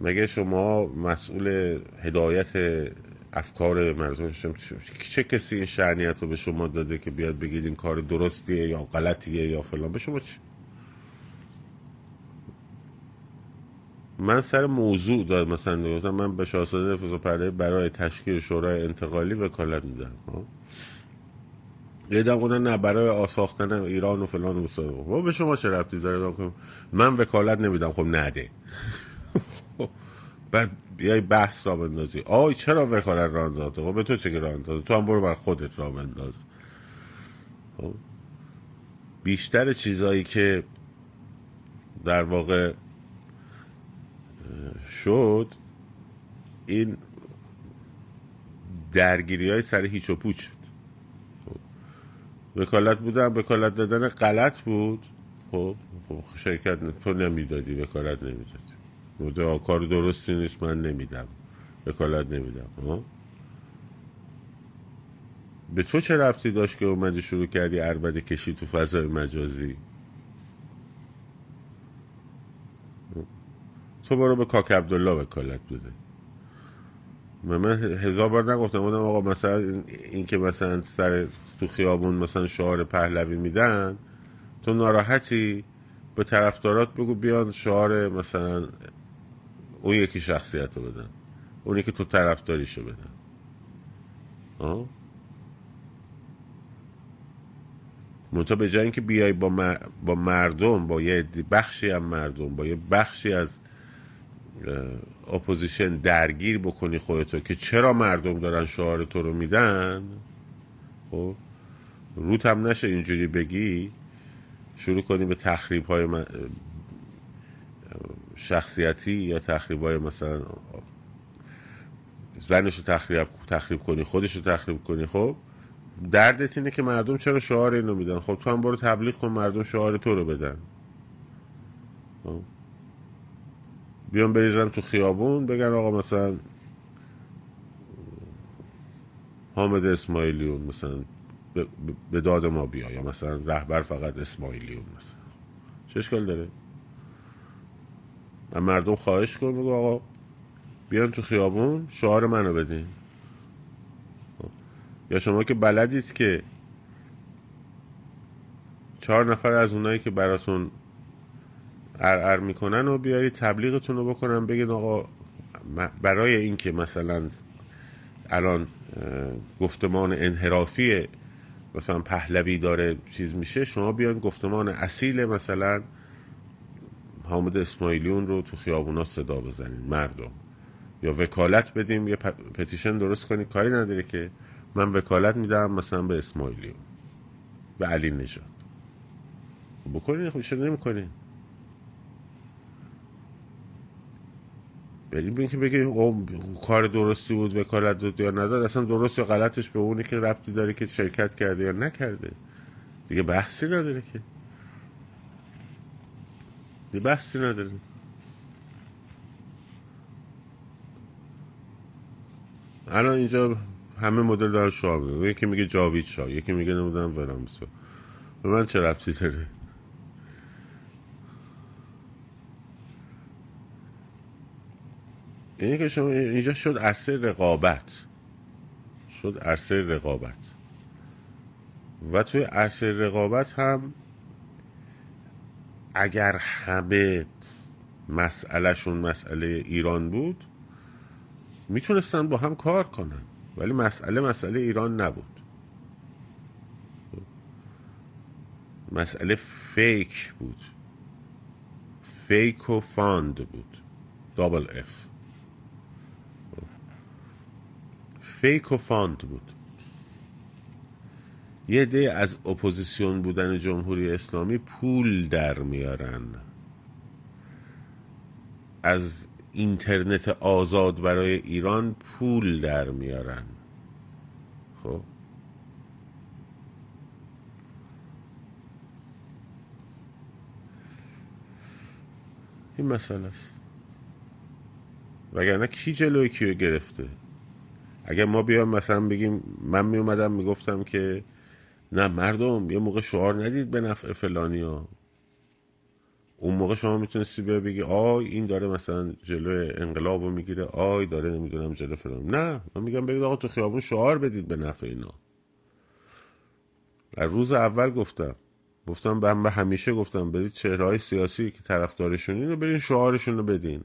مگه شما مسئول هدایت افکار مردم چه کسی این شعنیت رو به شما داده که بیاد بگید این کار درستیه یا غلطیه یا فلان به شما چی؟ من سر موضوع داد مثلا من به شاهزاده فضا برای تشکیل شورای انتقالی وکالت میدم خب؟ یه دم نه برای آساختن ایران و فلان و بسار. خب به شما چه ربطی داره؟ من وکالت نمیدم. خب نده (laughs) بعد بیای بحث را بندازی. آی چرا وکالت را اندازه خب به تو چه را اندازه تو هم برو بر خودت را بنداز. خب بیشتر چیزایی که در واقع شد این درگیری های سر هیچ و پوچ. وکالت بودم وکالت دادن غلط بود. خب, خب شرکت تو نمی‌دادی وکالت نمی‌دادی. بوده کار درستی نیست من نمیدم. وکالت نمیدم. ها به تو چه ربطی داشت که اومدی شروع کردی عربده کشی تو فضای مجازی؟ تو برو به کاک عبدالله وکالت بده. من هزار بار نگفتم بودم آقا مثلا این که مثلا سر تو خیابون مثلا شعار پهلوی میدن تو ناراحتی به طرفدارات بگو بیان شعار مثلا اون یکی شخصیت رو بدن اونی که تو طرفداریشو بدن آه؟ منتها به جای اینکه بیای با, با مردم با یه بخشی از مردم با یه بخشی از opposition درگیر بکنی خودتو که چرا مردم دارن شعار تو رو میدن؟ خب روت هم نشه اینجوری بگی. شروع کنی به تخریب های شخصیتی یا تخریب های مثلا زنش رو تخریب, تخریب کنی خودش رو تخریب کنی. خب دردت اینه که مردم چرا شعار اینو میدن؟ خب تو هم برو تبلیغ کن مردم شعار تو رو بدن. خب؟ بیان بریزن تو خیابون بگن آقا مثلا حامد اسماعیلیون مثلا به داد ما بیا یا مثلا رهبر فقط اسماعیلیون مثلا. چه اشکال داره؟ من مردم خواهش کن بگو آقا بیان تو خیابون شعار منو بدین. یا شما که بلدید که چهار نفر از اونایی که براتون ار می‌کنن و بیارید تبلیغتون رو بکنن بگین آقا برای اینکه مثلا الان گفتمان انحرافی مثلا پهلوی داره چیز میشه شما بیان گفتمان اصیل مثلا حامد اسماعیلیون رو تو خیابونا صدا بزنین مردم. یا وکالت بدیم یه پتیشن درست کنید. کاری نداره که من وکالت میدم مثلا به اسماعیلیون به علی نژاد. بکنین خب نمی‌کنین بریم بین که بگه کار درستی بود وکالت داد یا نداد اصلا درست یا غلطش به اونی که ربطی داره که شرکت کرده یا نکرده. دیگه بحثی نداره که. دیگه بحثی نداره. الان اینجا همه مدل دارن شاه یکی میگه جاوید شاه یکی میگه نمی‌دونم ورامسو به من چه ربطی داره؟ اینه که شما اینجا شد عرصه رقابت. شد عرصه رقابت. و توی عرصه رقابت هم اگر همه مسئلهشون مسئله ایران بود می‌تونستن با هم کار کنن. ولی مسئله مسئله ایران نبود. مسئله fake بود. fake و fund بود. double F. fake و fund بود. یه عده از اپوزیسیون بودن جمهوری اسلامی پول در میارن. از اینترنت آزاد برای ایران پول در میارن. خب؟ این مسئله است. وگرنه کی جلوی کیو گرفته؟ اگر ما بیام مثلا بگیم من می اومدم می‌گفتم که نه مردم یه موقع شعار ندید به نفع فلانی ها. اون موقع شما می‌تونستی بیا بگی آی این داره مثلا جلو انقلاب رو می‌گیره آی داره نمی‌دونم جلو فلان. نه من میگم برید آقا تو خیابون شعار بدید به نفع اینا. از روز اول گفتم. گفتم به همیشه گفتم برید چهرهای سیاسی که طرفدارشون رو برین شعارشون رو بدین.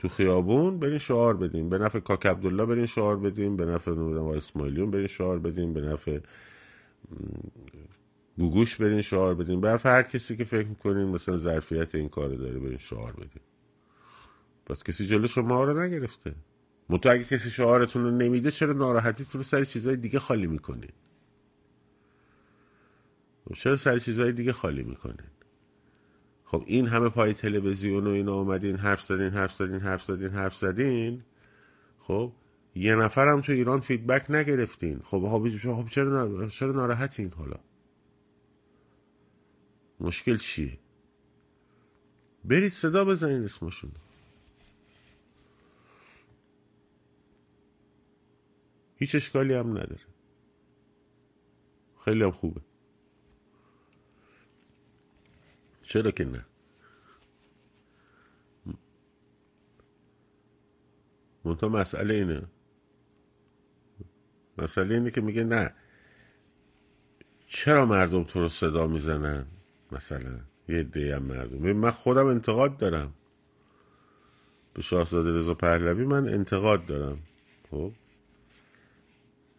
تو خیابون برین شعار بدیم به نفع کاک عبدالله برین شعار بدیم به نفع نمی‌دونم اسماعیلیون برین شعار بدیم به نفع گوگوش برین شعار بدیم نفع هر کسی که فکر می‌کنین مثلا ظرفیت این کار داره برین شعار بدیم پس کسی جلو شما رو نگرفته. منتها اگه کسی شعارتون رو نمیده چرا ناراحتی تو رو سر چیزای دیگه خالی می‌کنین؟ چرا سر چیزای دیگه خالی می‌کنین؟ خب این همه پای تلویزیون و اینا اومدین حرف زدین حرف زدین حرف زدین حرف زدین. خب یه نفرم تو ایران فیدبک نگرفتین. خب خب چرا چرا ناراحتین حالا؟ مشکل چیه؟ برید صدا بزنین اسمشون. هیچ اشکالی هم نداره. خیلی هم خوبه. چرا که نه؟ منتها مسئله اینه. مسئله اینه که میگه نه. چرا مردم تو رو صدا می‌زنن؟ مثلا یه دی هم مردم. من خودم انتقاد دارم. به شاهزاده رضا پهلوی من انتقاد دارم. خب؟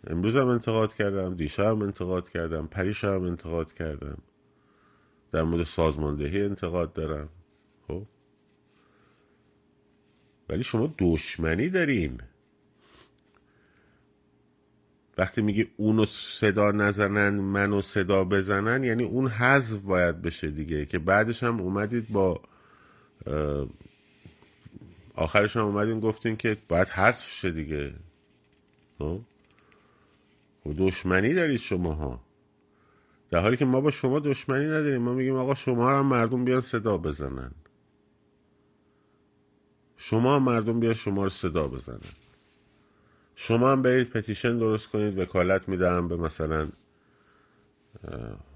امروز هم انتقاد کردم دیشب هم انتقاد کردم پریش هم انتقاد کردم. در مورد سازماندهی انتقاد دارم. خب؟ ولی شما دشمنی دارین وقتی میگی اونو صدا نزنن منو صدا بزنن یعنی اون حذف باید بشه دیگه که بعدش هم اومدید با آخرش هم اومدین گفتین که باید حذف شه دیگه. و خب؟ دشمنی دارید شما ها در حالی که ما با شما دشمنی نداریم ما میگیم آقا شما هم مردم بیان صدا بزنن. شما هم مردم بیان شما رو صدا بزنن. شما هم برید پتیشن درست کنید وکالت میدم به مثلا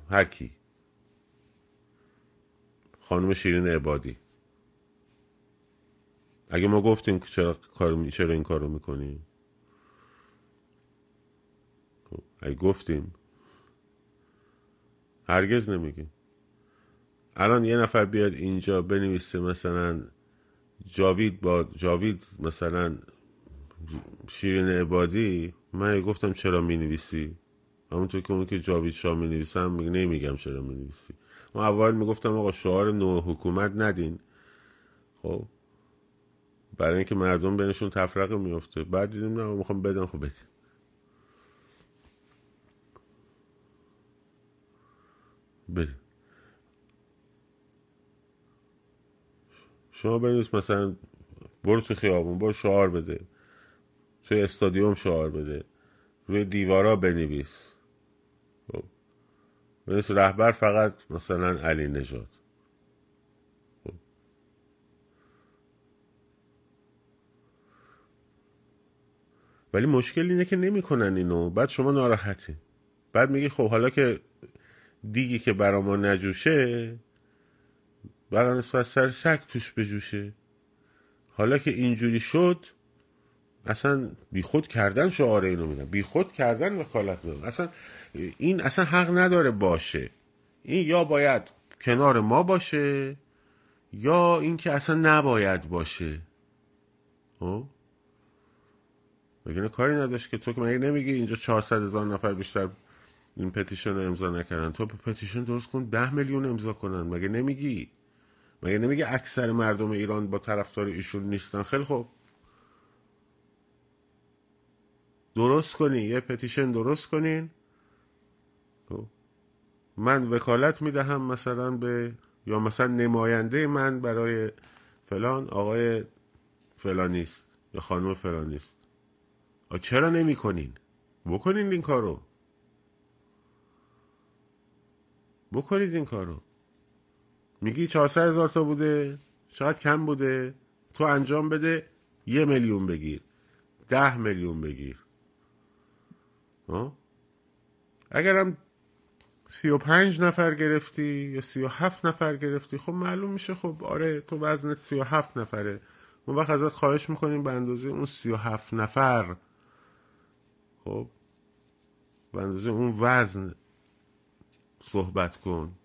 هرکی خانم شیرین عبادی. اگه ما گفتیم چرا, چرا این کار رو می‌کنیم خب، اگه گفتیم هرگز نمیگیم الان یه نفر بیاد اینجا بنویسه مثلا جاوید با جاوید مثلا شیرین عبادی. من گفتم چرا می نویسی همونطور که اون که جاوید شاه می نویسم نمیگم چرا می نویسی ما اول می‌گفتم آقا شعار نوع حکومت ندین. خب. برای اینکه مردم بینشون تفرقه میفته بعد دیدیم نه می‌خوام بدن خب بدین. بدین شما بنویس مثلا برو تو خیابون برو شعار بده. توی استادیوم شعار بده. روی دیوارا بنویس. خب. بنویس رهبر فقط مثلا علی نجات خب. ولی مشکل اینه که نمی‌کنن اینو. بعد شما ناراحتی. بعد میگی خب حالا که دیگی که برا ما نجوشه برای سر سگ توش بجوشه. حالا که اینجوری شد اصلا بیخود کردن شعار اینو میدن بیخود کردن وکالت میدن اصلا این اصلا حق نداره باشه. این یا باید کنار ما باشه یا اینکه اصلا نباید باشه. خب؟ مگه کاری نداشت که تو که مگه نمیگی اینجا 400 هزار نفر بیشتر این پتیشن رو امضا نکردن. تو پتیشن درست کن ده میلیون امضا کنن. مگه نمیگی؟ مگه نمیگی اکثر مردم ایران با طرفدار ایشون نیستن؟ خیلی خوب. درست کنین یه پتیشن درست کنین. خب. من وکالت می‌دهم مثلا به یا مثلا نماینده من برای فلان آقای فلانیست یا خانم فلانیست. چرا نمی کنین بکنین این کارو. بکنید این کارو. میگی 400 هزار تا بوده چقدر کم بوده. تو انجام بده یه میلیون بگیر. ده میلیون بگیر. اگرم سی و پنج نفر گرفتی یا سی و هفت نفر گرفتی خب معلوم میشه خب آره تو وزنت سی و هفت نفره. اون وقت ازت خواهش می‌کنیم به اندازه اون سی و هفت نفر. خب؟ به اندازه اون وزن. صحبت کن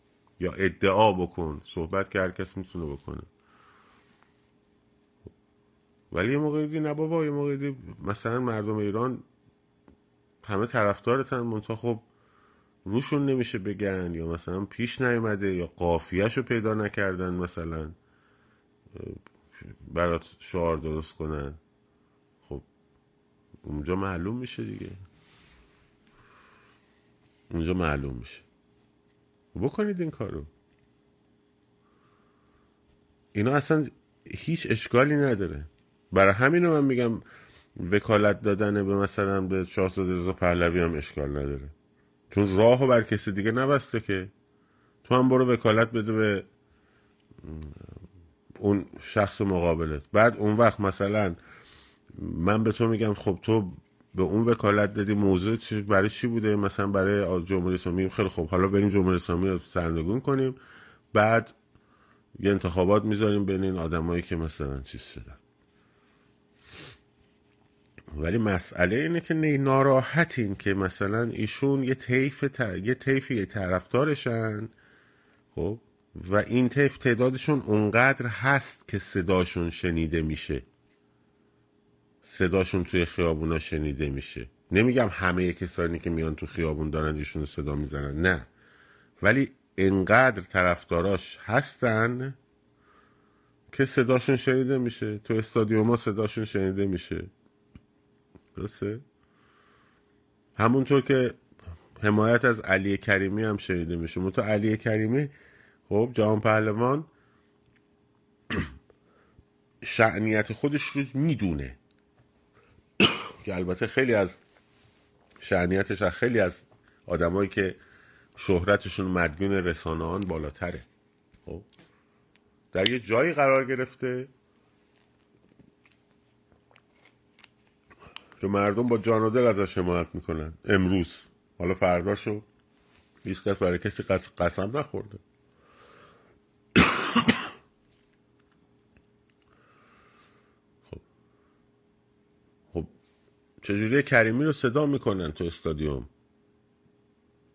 یا ادعا بکن صحبت که هر کس می‌تونه بکنه. ولی یه موقعی نه بابا یه موقعی مثلا مردم ایران همه طرفدارتن منتها خب روشون نمیشه بگن یا مثلا پیش نیومده یا قافیهش رو پیدا نکردن مثلا برات شعار درست کنن. خب اونجا معلوم میشه دیگه. اونجا معلوم میشه. بکنید این کارو. اینا اصلا هیچ اشکالی نداره. برای همین من میگم وکالت دادن به مثلا به شاهزاده رضا پهلوی هم اشکال نداره. چون راهو بر کسی دیگه نبسته که. تو هم برو وکالت بده به اون شخص مقابلت. بعد اون وقت مثلا من به تو میگم خب تو به اون وکالت دادی موضوع برای چی بوده؟ مثلا برای جمهوری اسلامی خیلی خب حالا بریم جمهوری اسلامی رو سرنگون کنیم. بعد یه انتخابات می‌ذاریم بین این آدمایی که مثلا چیز شدن. ولی مسئله اینه که ناراحتین که مثلا ایشون یه طیف یه طیفی طرفدارشن خب؟ و این طیف تعدادشون اونقدر هست که صداشون شنیده میشه. صداشون توی خیابونا شنیده میشه. نمیگم همه کسانی که میان تو خیابون دارن ایشون صدا می‌زنن نه. ولی انقدر طرفداراش هستن که صداشون شنیده میشه. تو استادیوم ها صداشون شنیده میشه. درسته؟ همونطور که حمایت از علی کریمی هم شنیده میشه. تو علی کریمی خب جهان پهلوان (clears throat) شعنیت خودش رو می‌دونه. که البته خیلی از شعنیتش از خیلی از آدمایی که شهرتشون مدیون رسانه بالاتره. خب؟ در یه جایی قرار گرفته که مردم با جان و دل ازش حمایت می‌کنن. امروز. حالا فرداشو هیچ کس برای کسی قسم نخورده. چجوری کریمی رو صدا می‌کنن تو استادیوم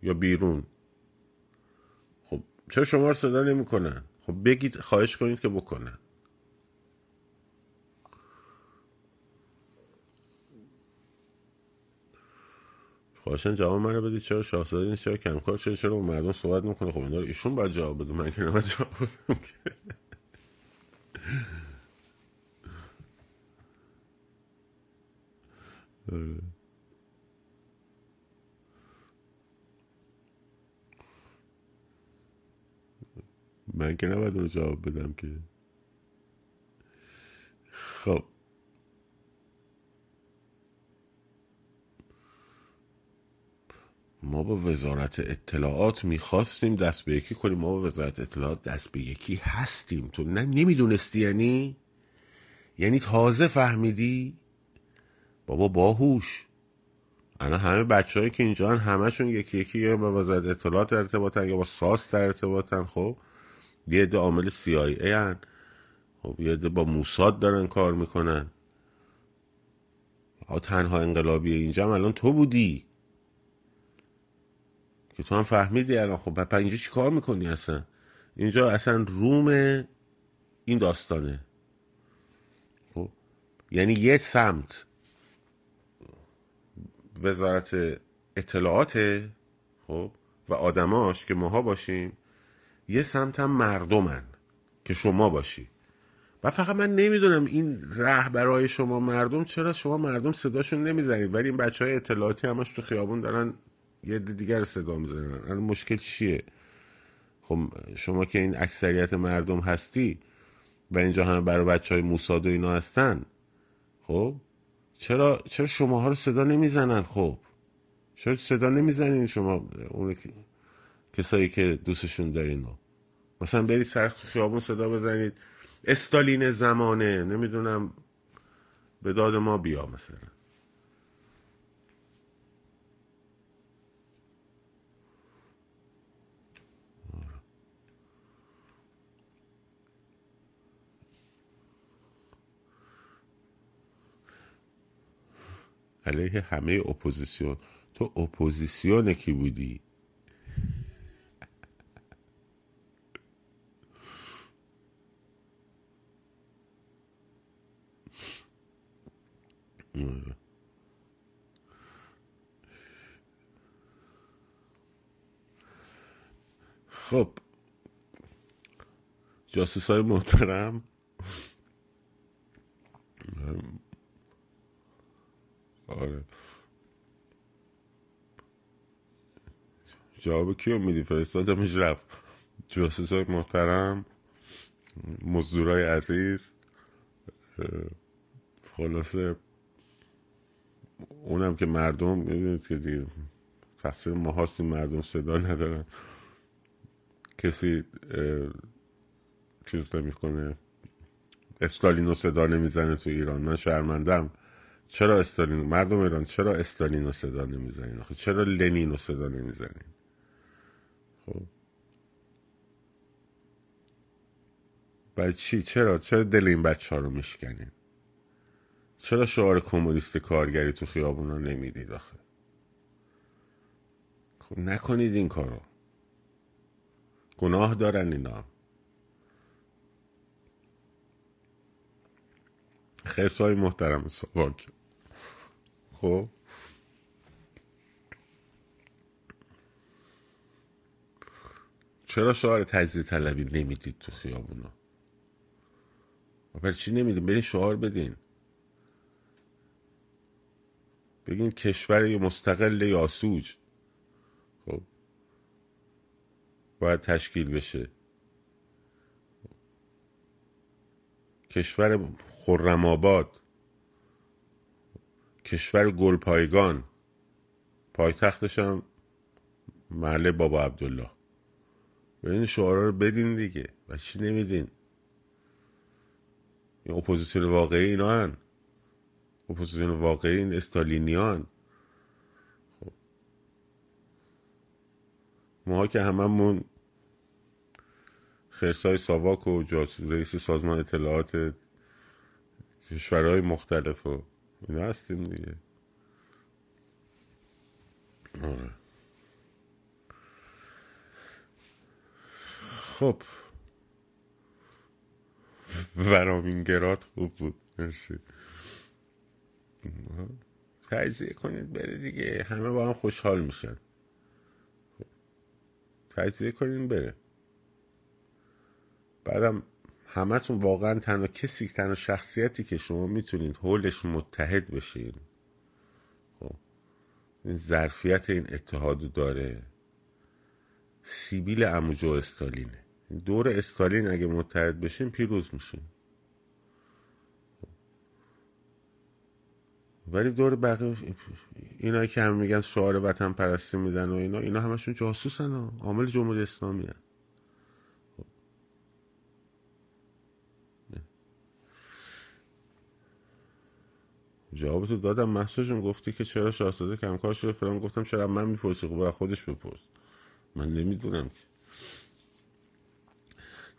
یا بیرون؟ خب چرا شما رو صدا نمی‌کنن؟ خب بگید خواهش کنید که بکنن. خواهشن جواب من رو بدید. چرا شاهزاده نیست؟ چرا کمکار چرا چرا مردم صحبت می‌کنه خب اینا ایشون باید جواب بده. من که نباید جواب بدم من که نباید رو جواب بدم که. خب. ما با وزارت اطلاعات می‌خواستیم دست به یکی کنیم. ما با وزارت اطلاعات دست به یکی هستیم. تو نه نمی‌دونستی یعنی؟ یعنی تازه فهمیدی؟ بابا باهوش. الان همه بچههایی که اینجا همشون یکی یکی یا با وزارت اطلاعات ارتباطن یا با ساس در ارتباطن خب. یه عده عامل CIA هن. خب یه عده با موساد دارن کار می‌کنن. تنها انقلابی اینجا الان تو بودی. که تو هم فهمیدی الان. خب پس اینجا چی کار می‌کنی اصلا؟ اینجا اصلا روم این داستانه. خب یعنی یه سمت. وزارت اطلاعات خب و آدماش که ماها باشیم یه سمت هم مردمن که شما باشی. و فقط من نمی‌دونم این برای شما مردم چرا شما مردم صداشون نمی‌زنید؟ ولی این بچه های اطلاعاتی همش تو خیابون دارن یه دیگر صدا می‌زنن. الان مشکل چیه؟ خب شما که این اکثریت مردم هستی و اینجا همه برای بچه های موساد و اینا هستن خب چرا چرا شماها رو صدا نمی‌زنن؟ خب. چرا صدا نمی‌زنین شما اون کسایی که دوستشون دارین رو؟ مثلا برید سر خیابون صدا بزنید. استالین زمانه. نمی‌دونم. به داد ما بیا مثلا. علیه همه اپوزیسیون. تو اپوزیسیون کی بودی؟ خب. جاسوس های محترم آره. جواب کیو میدی؟ فرستادمش رفت. جاسوس های محترم مزدورای عزیز خلاصه اونم که مردم می‌دونید که دیگه تقصیر ما مردم صدا ندارن. کسی چیز نمی‌کنه. استالینو صدا نمی‌زنه تو ایران. من شرمندم چرا استالین؟ مردم ایران چرا استالین رو صدا نمی‌زنین؟ خب چرا لنین رو صدا نمی‌زنین؟ خب. برای چی؟ چرا؟ چرا دل این بچه ها رو میشکنین؟ چرا شعار کمونیست کارگری تو خیابون رو نمی‌دید آخه؟ خب نکنید این کارو. گناه دارن اینا. خرسای محترم سواک. خب. چرا شعار تجزیه طلبی نمی‌دید تو خیابونا؟ برای چی نمیدین برین شعار بدین. بگین کشور مستقل یاسوج خب. باید تشکیل بشه. کشور خرم آباد. کشور گلپایگان. پایتختش هم محله بابا عبدالله. به این شعارا رو بدین دیگه. و چی نمیدین؟ این اپوزیسیون واقعی اینا هن. اپوزیسیون واقعی این استالینیان. خب. ماها که هممون خرسای ساواک و رئیس سازمان اطلاعات کشورهای مختلف و اینا هستیم دیگه آره خب ورامینگرات خوب بود مرسی تجزیه کنید بره دیگه همه با هم خوشحال میشن تجزیه کنید بره بعدم همتون واقعا تنها کسی تنها شخصیتی که شما می‌تونید حولش متحد بشین. خب این ظرفیت این اتحاد داره. سیبیل اموجو استالینه. دور استالین اگه متحد بشین پیروز میشین. ولی دور بقیه اینا که هم میگن شعار وطن پرستی میدن و اینا اینا همشون جاسوسن عامل جمهوری اسلامی هن. جواب تو دادم محسا جون گفتی که چرا شاهزاده کمکار شده فلان گفتم چرا من می‌پرسی؟ خب خودش بپرس. من نمی‌دونم که.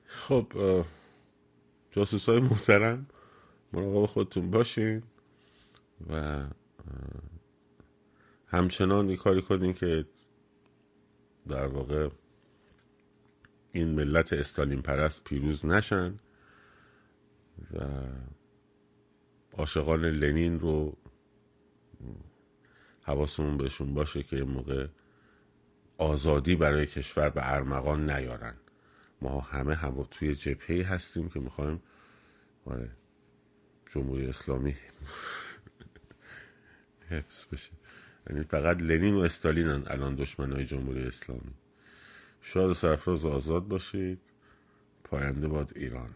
خب جاسوس های محترم مراقب خودتون باشین و همچنان این کاری کنین که در واقع این ملت استالین پرست پیروز نشن و عاشقان لنین رو حواسمون بهشون باشه که موقع آزادی برای کشور به ارمغان نیارن. ما همه هوا توی جبهه هستیم که می‌خوایم آره جمهوری اسلامی (laughs) حفظ بشه. یعنی فقط لنین و استالین الان دشمن های جمهوری اسلامی. شاد و سرفراز آزاد باشید. پاینده باد ایران.